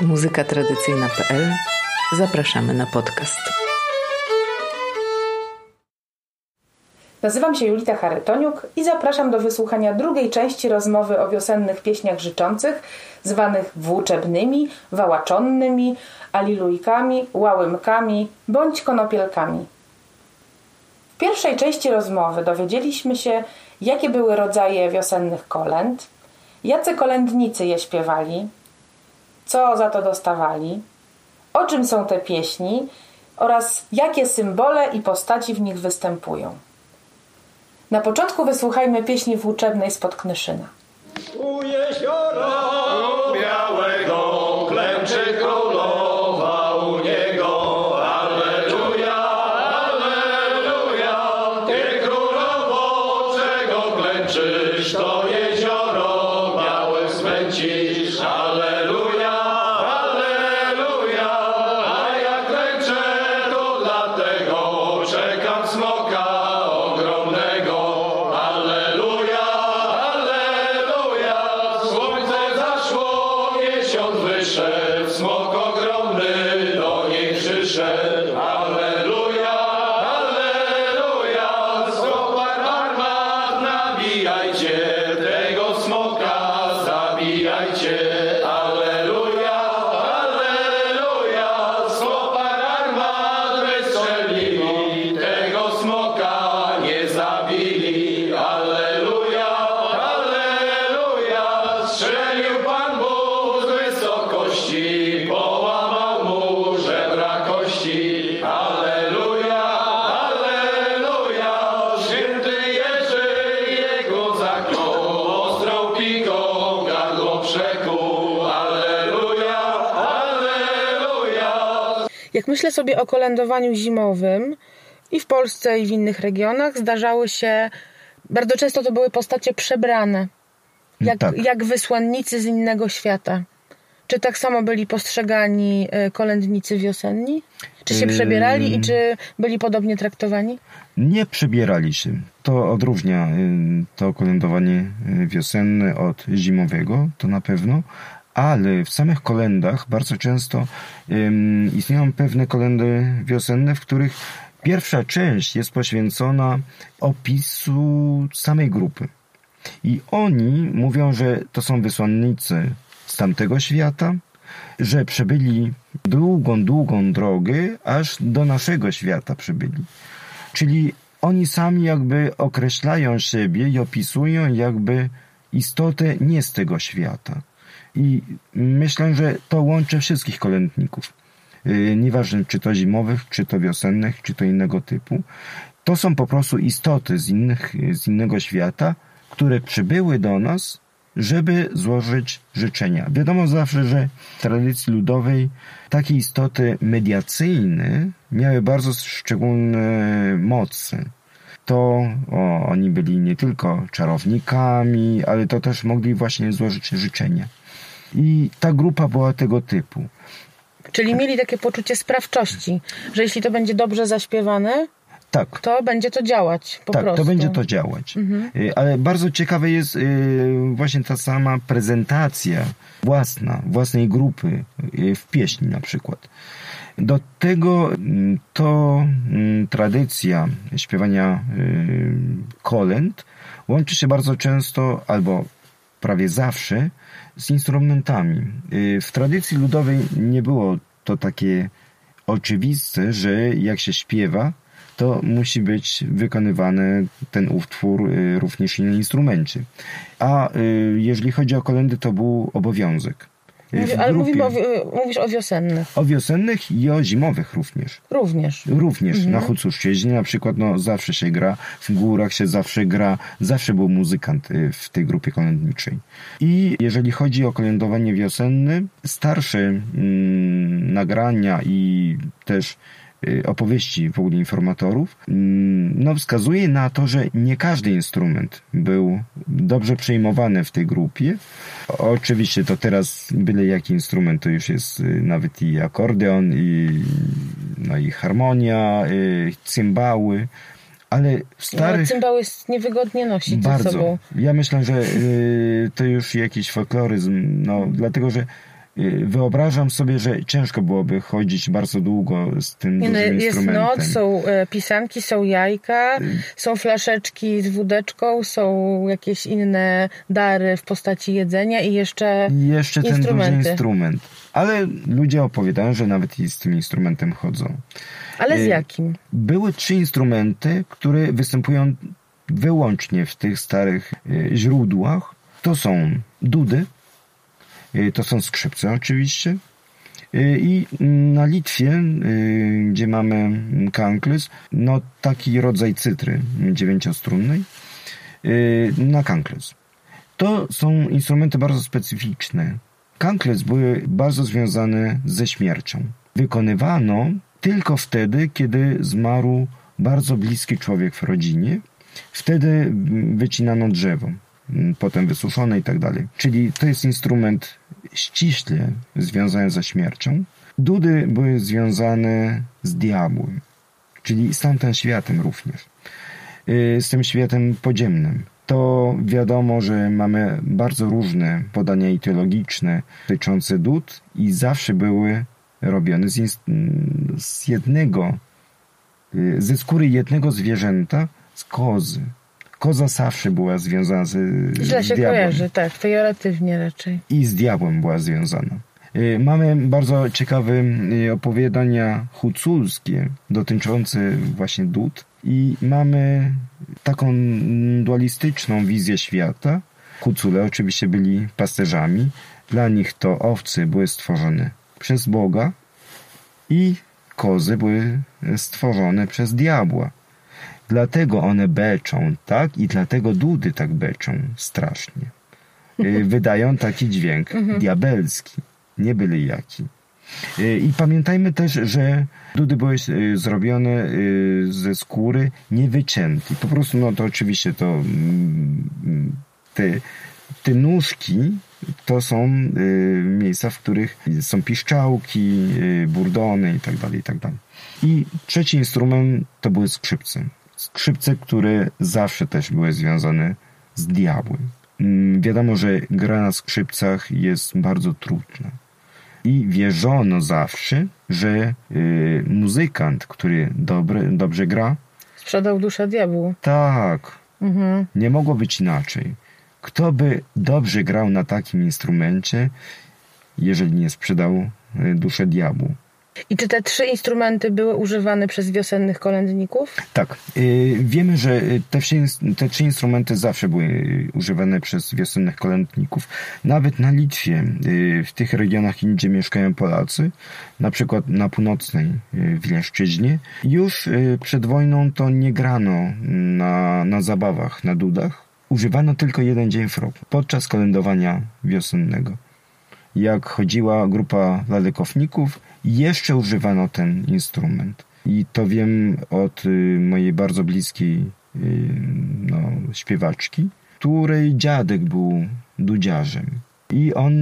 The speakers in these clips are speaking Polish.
muzykatradycyjna.pl Zapraszamy na podcast. Nazywam się Julita Charytoniuk i zapraszam do wysłuchania drugiej części rozmowy o wiosennych pieśniach życzących, zwanych włóczebnymi, wałaczonnymi, alilujkami, łałymkami bądź konopielkami. W pierwszej części rozmowy dowiedzieliśmy się, jakie były rodzaje wiosennych kolęd, jacy kolędnicy je śpiewali, co za to dostawali, o czym są te pieśni oraz jakie symbole i postaci w nich występują. Na początku wysłuchajmy pieśni włóczebnej spod Knyszyna. U jeziora Jak myślę sobie o kolędowaniu zimowym i w Polsce, i w innych regionach, zdarzały się, bardzo często to były postacie przebrane, jak, Tak. jak wysłannicy z innego świata. Czy tak samo byli postrzegani e, kolędnicy wiosenni? Czy się przebierali i czy byli podobnie traktowani? Nie przebierali się. To odróżnia y, to kolędowanie y, wiosenne od zimowego, to na pewno, ale w samych kolendach bardzo często istnieją pewne kolendy wiosenne, w których pierwsza część jest poświęcona opisu samej grupy. I oni mówią, że to są wysłannicy z tamtego świata, że przebyli długą, długą drogę, aż do naszego świata przybyli. Czyli oni sami jakby określają siebie i opisują jakby istotę nie z tego świata. I myślę, że to łączy wszystkich kolędników. Yy, Nieważne, czy to zimowych, czy to wiosennych, czy to innego typu. To są po prostu istoty z, innych, z innego świata, które przybyły do nas, żeby złożyć życzenia. Wiadomo zawsze, że w tradycji ludowej takie istoty mediacyjne miały bardzo szczególne mocy. To o, oni byli nie tylko czarownikami, ale to też mogli właśnie złożyć życzenia. I ta grupa była tego typu. Czyli mieli takie poczucie sprawczości, że jeśli to będzie dobrze zaśpiewane, Tak, to będzie to działać po tak, prostu. to będzie to działać. Y, Ale bardzo ciekawe jest y, właśnie ta sama prezentacja własna, własnej grupy y, w pieśni na przykład. Do tego mm, to mm, tradycja śpiewania kolęd łączy się bardzo często albo prawie zawsze z instrumentami. W tradycji ludowej nie było to takie oczywiste, że jak się śpiewa, to musi być wykonywany ten utwór y, również na instrumencie. A y, jeżeli chodzi o kolendy, to był obowiązek. Y, Mówi, ale mówimy o, wi- mówisz o wiosennych o wiosennych i o zimowych również. również. Również na Hucuszczyźnie na przykład no, zawsze się gra, w górach się zawsze gra, zawsze był muzykant w tej grupie kolędniczej. I jeżeli chodzi o kolędowanie wiosenne, starsze mm, nagrania i też opowieści w ogóle informatorów, mm, no wskazuje na to, że nie każdy instrument był dobrze przyjmowany w tej grupie. Oczywiście to teraz byle jaki instrument to już jest y, nawet i akordeon, i, no i harmonia, y, cymbały, ale w Ale starych... cymbał jest niewygodnie nosić ze Bardzo. sobą. Ja myślę, że y, to już jakiś folkloryzm, no, dlatego że y, wyobrażam sobie, że ciężko byłoby chodzić bardzo długo z tym no, dużym jest noc, są e, pisanki, są jajka, są flaszeczki z wódeczką, są jakieś inne dary w postaci jedzenia i jeszcze jeszcze ten duży instrument. Ale ludzie opowiadają, że nawet i z tym instrumentem chodzą. Ale z Y, jakim? Były trzy instrumenty, które występują wyłącznie w tych starych y, źródłach. To są dudy, y, to są skrzypce oczywiście. Y, I na Litwie, y, gdzie mamy kankles, no taki rodzaj cytry dziewięciostrunnej, y, na kankles. To są instrumenty bardzo specyficzne. Kankles były bardzo związane ze śmiercią. Wykonywano tylko wtedy, kiedy zmarł bardzo bliski człowiek w rodzinie. Wtedy wycinano drzewo, potem wysuszone i tak dalej. Czyli to jest instrument ściśle związany ze śmiercią. Dudy były związane z diabłem, czyli z tamtym światem również y, z tym światem podziemnym. To wiadomo, że mamy bardzo różne podania ideologiczne dotyczące dud i zawsze były robione z, z jednego, y, ze skóry jednego zwierzęta, z kozy. Koza zawsze była związana z, Źle z się diabłem kojarzy, tak, pejoratywnie raczej. i z diabłem była związana. Y, Mamy bardzo ciekawe y, opowiadania huculskie dotyczące właśnie dud i mamy taką dualistyczną wizję świata. Hucule oczywiście byli pasterzami. Dla nich to owce były stworzone przez Boga i kozy były stworzone przez diabła. Dlatego one beczą, tak? I dlatego dudy tak beczą strasznie y, wydają taki dźwięk diabelski, nie byle jaki. Y, I pamiętajmy też, że dudy były y, zrobione ze skóry niewyciętej. Po prostu, no to oczywiście to mm, mm, te, te nóżki to są miejsca, w których są piszczałki, burdony i tak dalej, i tak dalej. I trzeci instrument to były skrzypce. Skrzypce, które zawsze też były związane z diabłem. Mm, Wiadomo, że gra na skrzypcach jest bardzo trudna. I wierzono zawsze, że y, muzykant, który dobre, dobrze gra, Sprzedał duszę diabłu. tak, Mhm. nie mogło być inaczej. Kto by dobrze grał na takim instrumencie, jeżeli nie sprzedał y, duszę diabłu? I czy te trzy instrumenty były używane przez wiosennych kolędników? Tak. y, Wiemy, że y, te, te trzy instrumenty zawsze były y, używane przez wiosennych kolędników. Nawet na Litwie, w tych regionach, gdzie mieszkają Polacy, na przykład na północnej Wileńszczyźnie, już przed wojną to nie grano na, na zabawach, na dudach. Używano tylko jeden dzień w roku, podczas kolędowania wiosennego jak chodziła grupa lalekowników, jeszcze używano ten instrument. I to wiem od y, mojej bardzo bliskiej y, no, śpiewaczki, której dziadek był dudziarzem. I on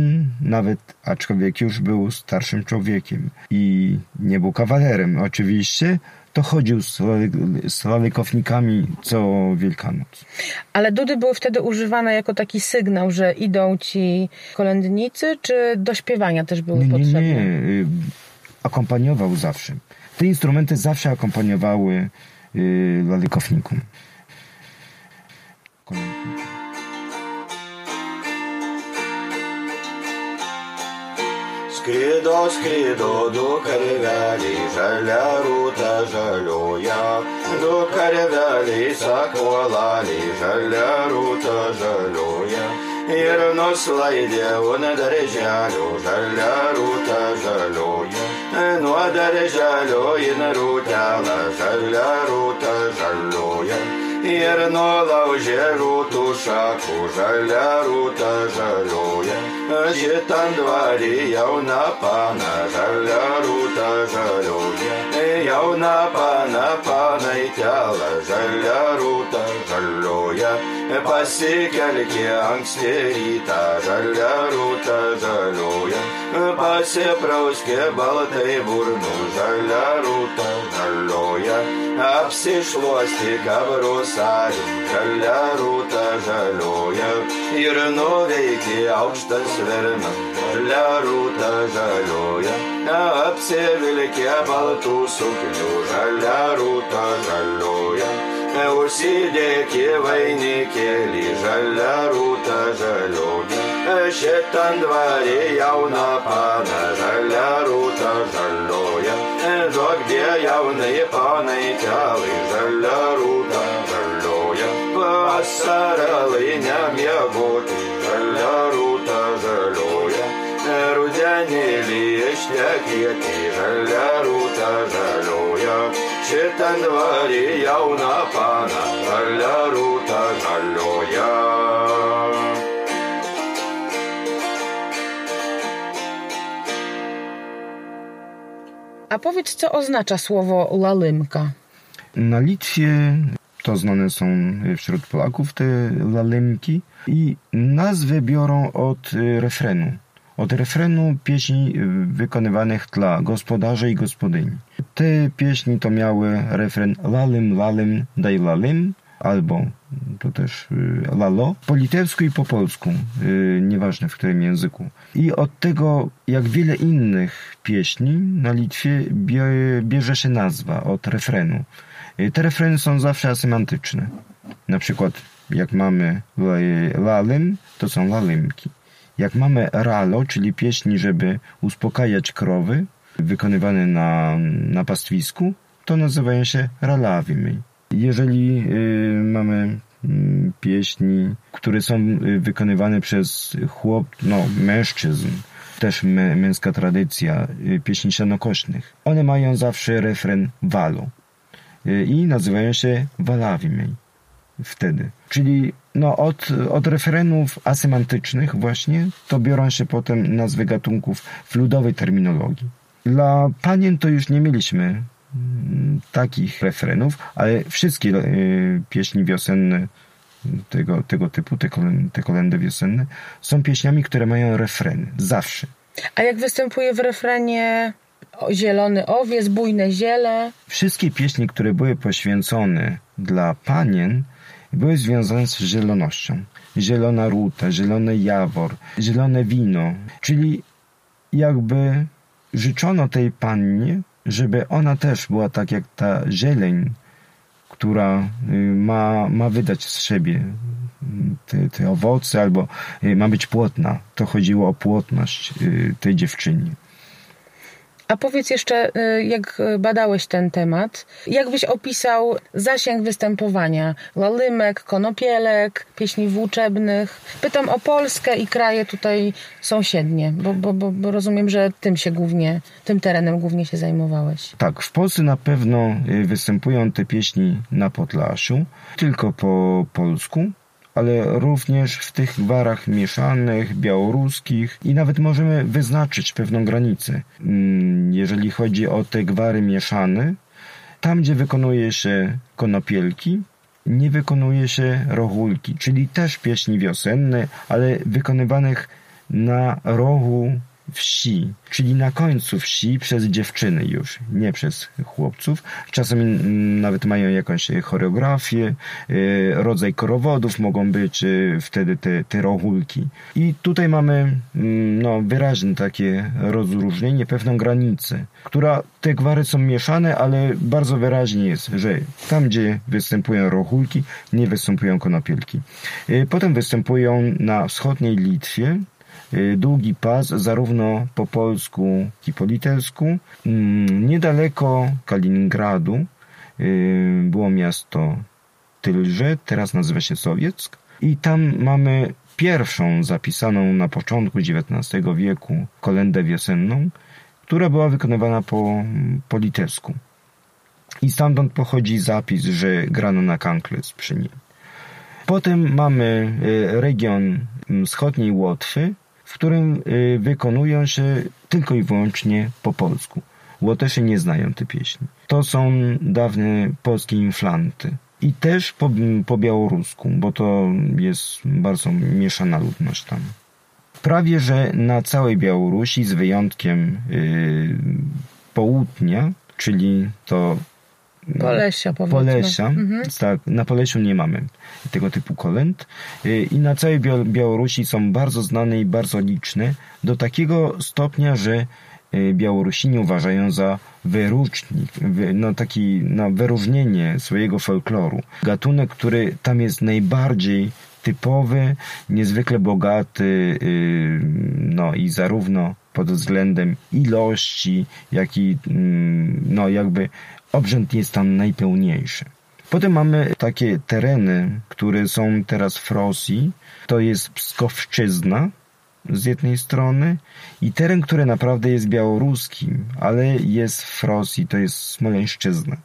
nawet, aczkolwiek już był starszym człowiekiem i nie był kawalerem oczywiście, to chodził z, lalekownikami co Wielkanoc. Ale dudy były wtedy używane jako taki sygnał, że idą ci kolędnicy, czy do śpiewania też były Nie, nie, potrzebne? nie. y, Akompaniował zawsze. Te instrumenty zawsze akompaniowały y, lalekownikom. Kolędnikom. Skrido, skrido, du karveliai, žalia rūta žalioja, du karveliai sakuolaliai, žalia rūta žalioja. Ir nuslaidė una darželio, žalia rūta žalioja. Nuo darželio in rūtelą, žalia rūta žalioja. Ir nulaužė rūtų šakų, žalia rūta žalioja. Šitam dvarį jauna pana, žalia rūta žalioja. Jauna pana, panai telą, žalia rūta žalioja. Pasikelkė anksti rytą, žalia rūta žaliuoja. Pasiprauskė baltai burnų, žalia rūta žaliuoja. Apsišluosti kabrusarį, žalia rūta žaliuoja. Ir nuveikė aukštas verna, žalia rūta žaliuoja. Apsivilkė baltų suknių, žalia rūta žaliuoja. Užsidėki vainikėlį, žalia rūta žaliuoja. Šitam dvarį jauną paną, žalia rūta žalioja. Duokdė jaunai panai tėvai, žalia rūta žalioja. Vasaralai nemiegoti, žalia rūta žalioja. Rudenėlį ištekėti, žalia rūta žalioja. Šitam dvarį jauną paną, žalia rūta žalioja. A powiedz, co oznacza słowo lalymka? Na Litwie to znane są wśród Polaków te lalymki i nazwę biorą od y, refrenu. Od refrenu pieśni y, wykonywanych dla gospodarzy i gospodyni. Te pieśni to miały refren lalym, lalym, daj lalym, albo to też y, lalo, po litewsku i po polsku, y, nieważne w którym języku. I od tego, jak wiele innych pieśni na Litwie bie- bierze się nazwa od refrenu. Y, Te refreny są zawsze asymantyczne. Na przykład, jak mamy la- lalym, to są lalymki. Jak mamy ralo, czyli pieśni, żeby uspokajać krowy, wykonywane na, na pastwisku, to nazywają się ralawymi. Jeżeli y, mamy mm, pieśni, które są y, wykonywane przez chłop, no mężczyzn, też mę, męska tradycja, y, pieśni sianokośnych, one mają zawsze refren walo y, i nazywają się walawimi wtedy. Czyli no, od, od referenów asymantycznych właśnie to biorą się potem nazwy gatunków w ludowej terminologii. Dla panien to już nie mieliśmy takich refrenów, ale wszystkie y, pieśni wiosenne tego, tego typu, te, kolędy, te kolendy wiosenne, są pieśniami, które mają refreny. Zawsze. A jak występuje w refrenie zielony owiec, bujne ziele? Wszystkie pieśni, które były poświęcone dla panien, były związane z zielonością. Zielona ruta, zielony jawor, zielone wino. Czyli jakby życzono tej pannie, żeby ona też była tak jak ta zieleń, która y, ma, ma wydać z siebie y, te, te owoce, albo y, ma być płodna. To chodziło o płodność y, tej dziewczyny. A powiedz jeszcze, y, jak badałeś ten temat, jak byś opisał zasięg występowania lalymek, konopielek, pieśni włóczebnych? Pytam o Polskę i kraje tutaj sąsiednie, bo, bo, bo, bo rozumiem, że tym się głównie, tym terenem głównie się zajmowałeś. Tak, w Polsce na pewno y, występują te pieśni na Podlasiu, tylko po polsku, ale również w tych gwarach mieszanych, białoruskich i nawet możemy wyznaczyć pewną granicę. Mm, Jeżeli chodzi o te gwary mieszane, tam gdzie wykonuje się konopielki, nie wykonuje się rochulki, czyli też pieśni wiosenne, ale wykonywanych na rogu wsi, czyli na końcu wsi przez dziewczyny już, nie przez chłopców. Czasami nawet mają jakąś choreografię, e, rodzaj korowodów mogą być e, wtedy te, te rochulki. I tutaj mamy mm, no, wyraźne takie rozróżnienie, pewną granicę, która te gwary są mieszane, ale bardzo wyraźnie jest, że tam gdzie występują rochulki, nie występują konopielki. E, Potem występują na wschodniej Litwie, y, długi pas, zarówno po polsku, jak i po litewsku. Mm, Niedaleko Kaliningradu y, było miasto Tylże, teraz nazywa się Sowieck. I tam mamy pierwszą zapisaną na początku XIX wieku kolendę wiosenną, która była wykonywana po, po litewsku. I stamtąd pochodzi zapis, że grano na kanklec przy nim. Potem mamy y, region mm, wschodniej Łotwy, w którym y, wykonują się tylko i wyłącznie po polsku. Łotesze nie znają tej pieśni. To są dawne polskie inflanty. i też po, po białorusku, bo to jest bardzo mieszana ludność tam. Prawie, że na całej Białorusi, z wyjątkiem yy, południa, czyli to Polesia, powiedzmy. Polesia, Mhm. tak, na Polesiu nie mamy tego typu kolęd Y, i na całej Bia- Białorusi są bardzo znane i bardzo liczne do takiego stopnia, że y, Białorusini uważają za wyróżnik, wy- no taki no, wyróżnienie swojego folkloru. Gatunek, który tam jest najbardziej typowy, niezwykle bogaty, y, no i zarówno pod względem ilości, jak i mm, no jakby obrzęd jest tam najpełniejszy. Potem mamy takie tereny, które są teraz w Rosji. To jest Pskowszczyzna z jednej strony i teren, który naprawdę jest białoruskim, ale jest w Rosji, to jest Smoleńszczyzna.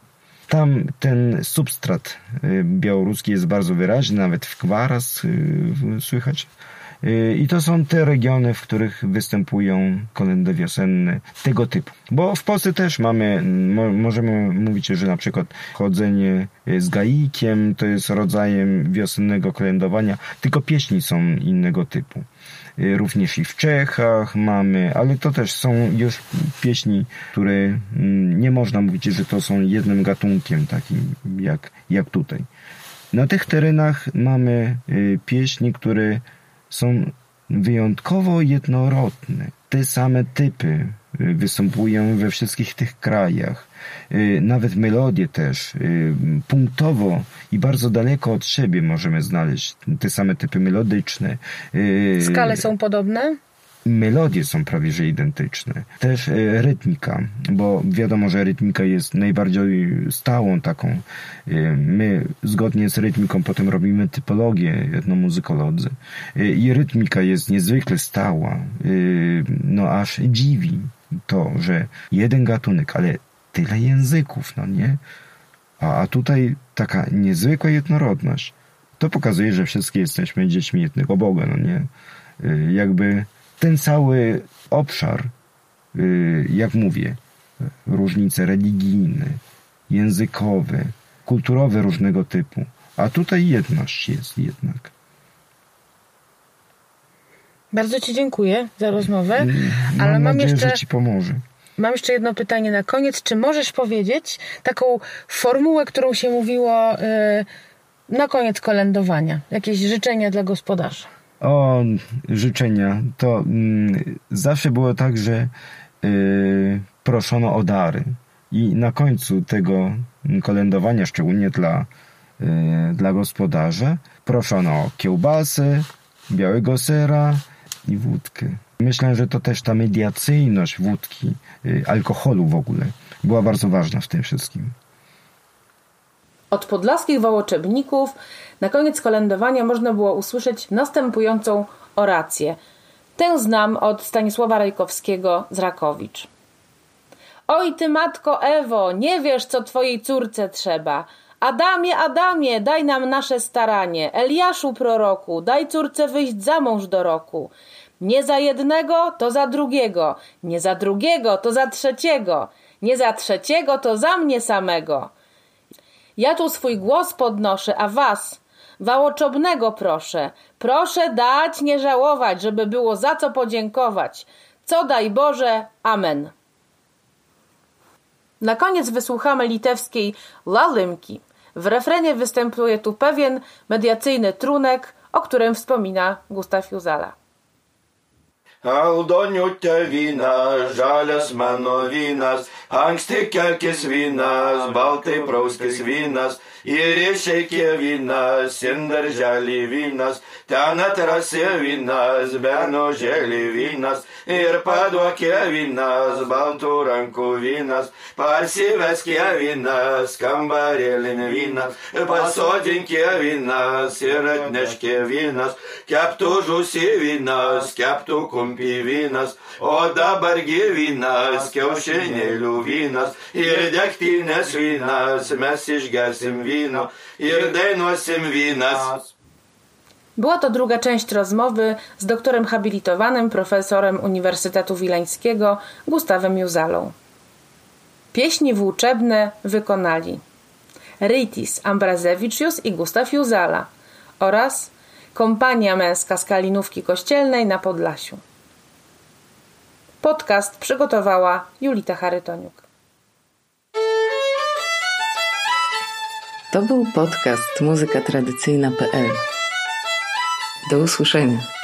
Tam ten substrat y, białoruski jest bardzo wyraźny, nawet w Kwaras y, słychać. Y, I to są te regiony, w których występują kolendy wiosenne tego typu. Bo w Polsce też mamy, mo, możemy mówić, że na przykład chodzenie y, z gaikiem to jest rodzajem wiosennego kolędowania, tylko pieśni są innego typu. Y, Również i w Czechach mamy, ale to też są już pieśni, które mm, nie można mówić, że to są jednym gatunkiem takim jak, jak tutaj. Na tych terenach mamy pieśni, które są wyjątkowo jednorodne. Te same typy y, występują we wszystkich tych krajach. Y, Nawet melodie też. y, Punktowo i bardzo daleko od siebie możemy znaleźć te same typy melodyczne. Skale są podobne? Melodie są prawie że identyczne. Też e, rytmika, bo wiadomo, że rytmika jest najbardziej stałą taką. E, My zgodnie z rytmiką potem robimy typologię etnomuzykolodzy. E, I rytmika jest niezwykle stała. No aż dziwi to, że jeden gatunek, ale tyle języków, no nie? A, a tutaj taka niezwykła jednorodność. To pokazuje, że wszystkie jesteśmy dziećmi jednego Boga, no nie? Jakby ten cały obszar, y, jak mówię, różnice religijne, językowe, kulturowe różnego typu, a tutaj jedność jest jednak. Bardzo Ci dziękuję za rozmowę, Mm, ale Mam mam nadzieję, jeszcze, że Ci pomoże. mam jeszcze jedno pytanie na koniec. Czy możesz powiedzieć taką formułę, którą się mówiło y, na koniec kolędowania? Jakieś życzenia dla gospodarza? O, życzenia. To mm, zawsze było tak, że y, proszono o dary. I na końcu tego kolędowania, szczególnie dla, y, dla gospodarza, proszono o kiełbasę, białego sera i wódkę. Myślę, że to też ta mediacyjność wódki, y, alkoholu w ogóle, była bardzo ważna w tym wszystkim. Od podlaskich wołoczebników na koniec kolędowania można było usłyszeć następującą orację. Tę znam od Stanisława Rajkowskiego z Rakowicz. Oj ty matko Ewo, nie wiesz co twojej córce trzeba. Adamie, Adamie, daj nam nasze staranie. Eliaszu proroku, daj córce wyjść za mąż do roku. Nie za jednego, to za drugiego. Nie za drugiego, to za trzeciego. Nie za trzeciego, to za mnie samego. Ja tu swój głos podnoszę, a was, wałoczobnego proszę. Proszę dać, nie żałować, żeby było za co podziękować. Co daj Boże, amen. Na koniec wysłuchamy litewskiej Lalymki. W refrenie występuje tu pewien mediacyjny trunek, o którym wspomina Gustav Juzala. Aldonių tevynas, žalias mano vynas, anksti kelkis vynas, baltai prauskis vynas, ir išeikė vynas, sindarželį vynas, ten atrasi vynas, beno želį vynas, ir paduokė vynas, baltų rankų vynas, parsiveskė vynas, kambarėlin vynas, pasodinkė vynas ir atneškė vynas, keptų žusi vynas, keptų kumpi vynas, o dabargi vynas, kiaušinėlių vynas ir degtinės vynas, mes išgersim vyno ir dainuosim vynas. Była to druga część rozmowy z doktorem habilitowanym, profesorem Uniwersytetu Wileńskiego Gustawem Juzalą. Pieśni włóczebne wykonali Rytis Ambrazewiczius i Gustaw Juzala oraz Kompania Męska z Kalinówki Kościelnej na Podlasiu. Podcast przygotowała Julita Charytoniuk. To był podcast muzykatradycyjna.pl. Do usłyszenia.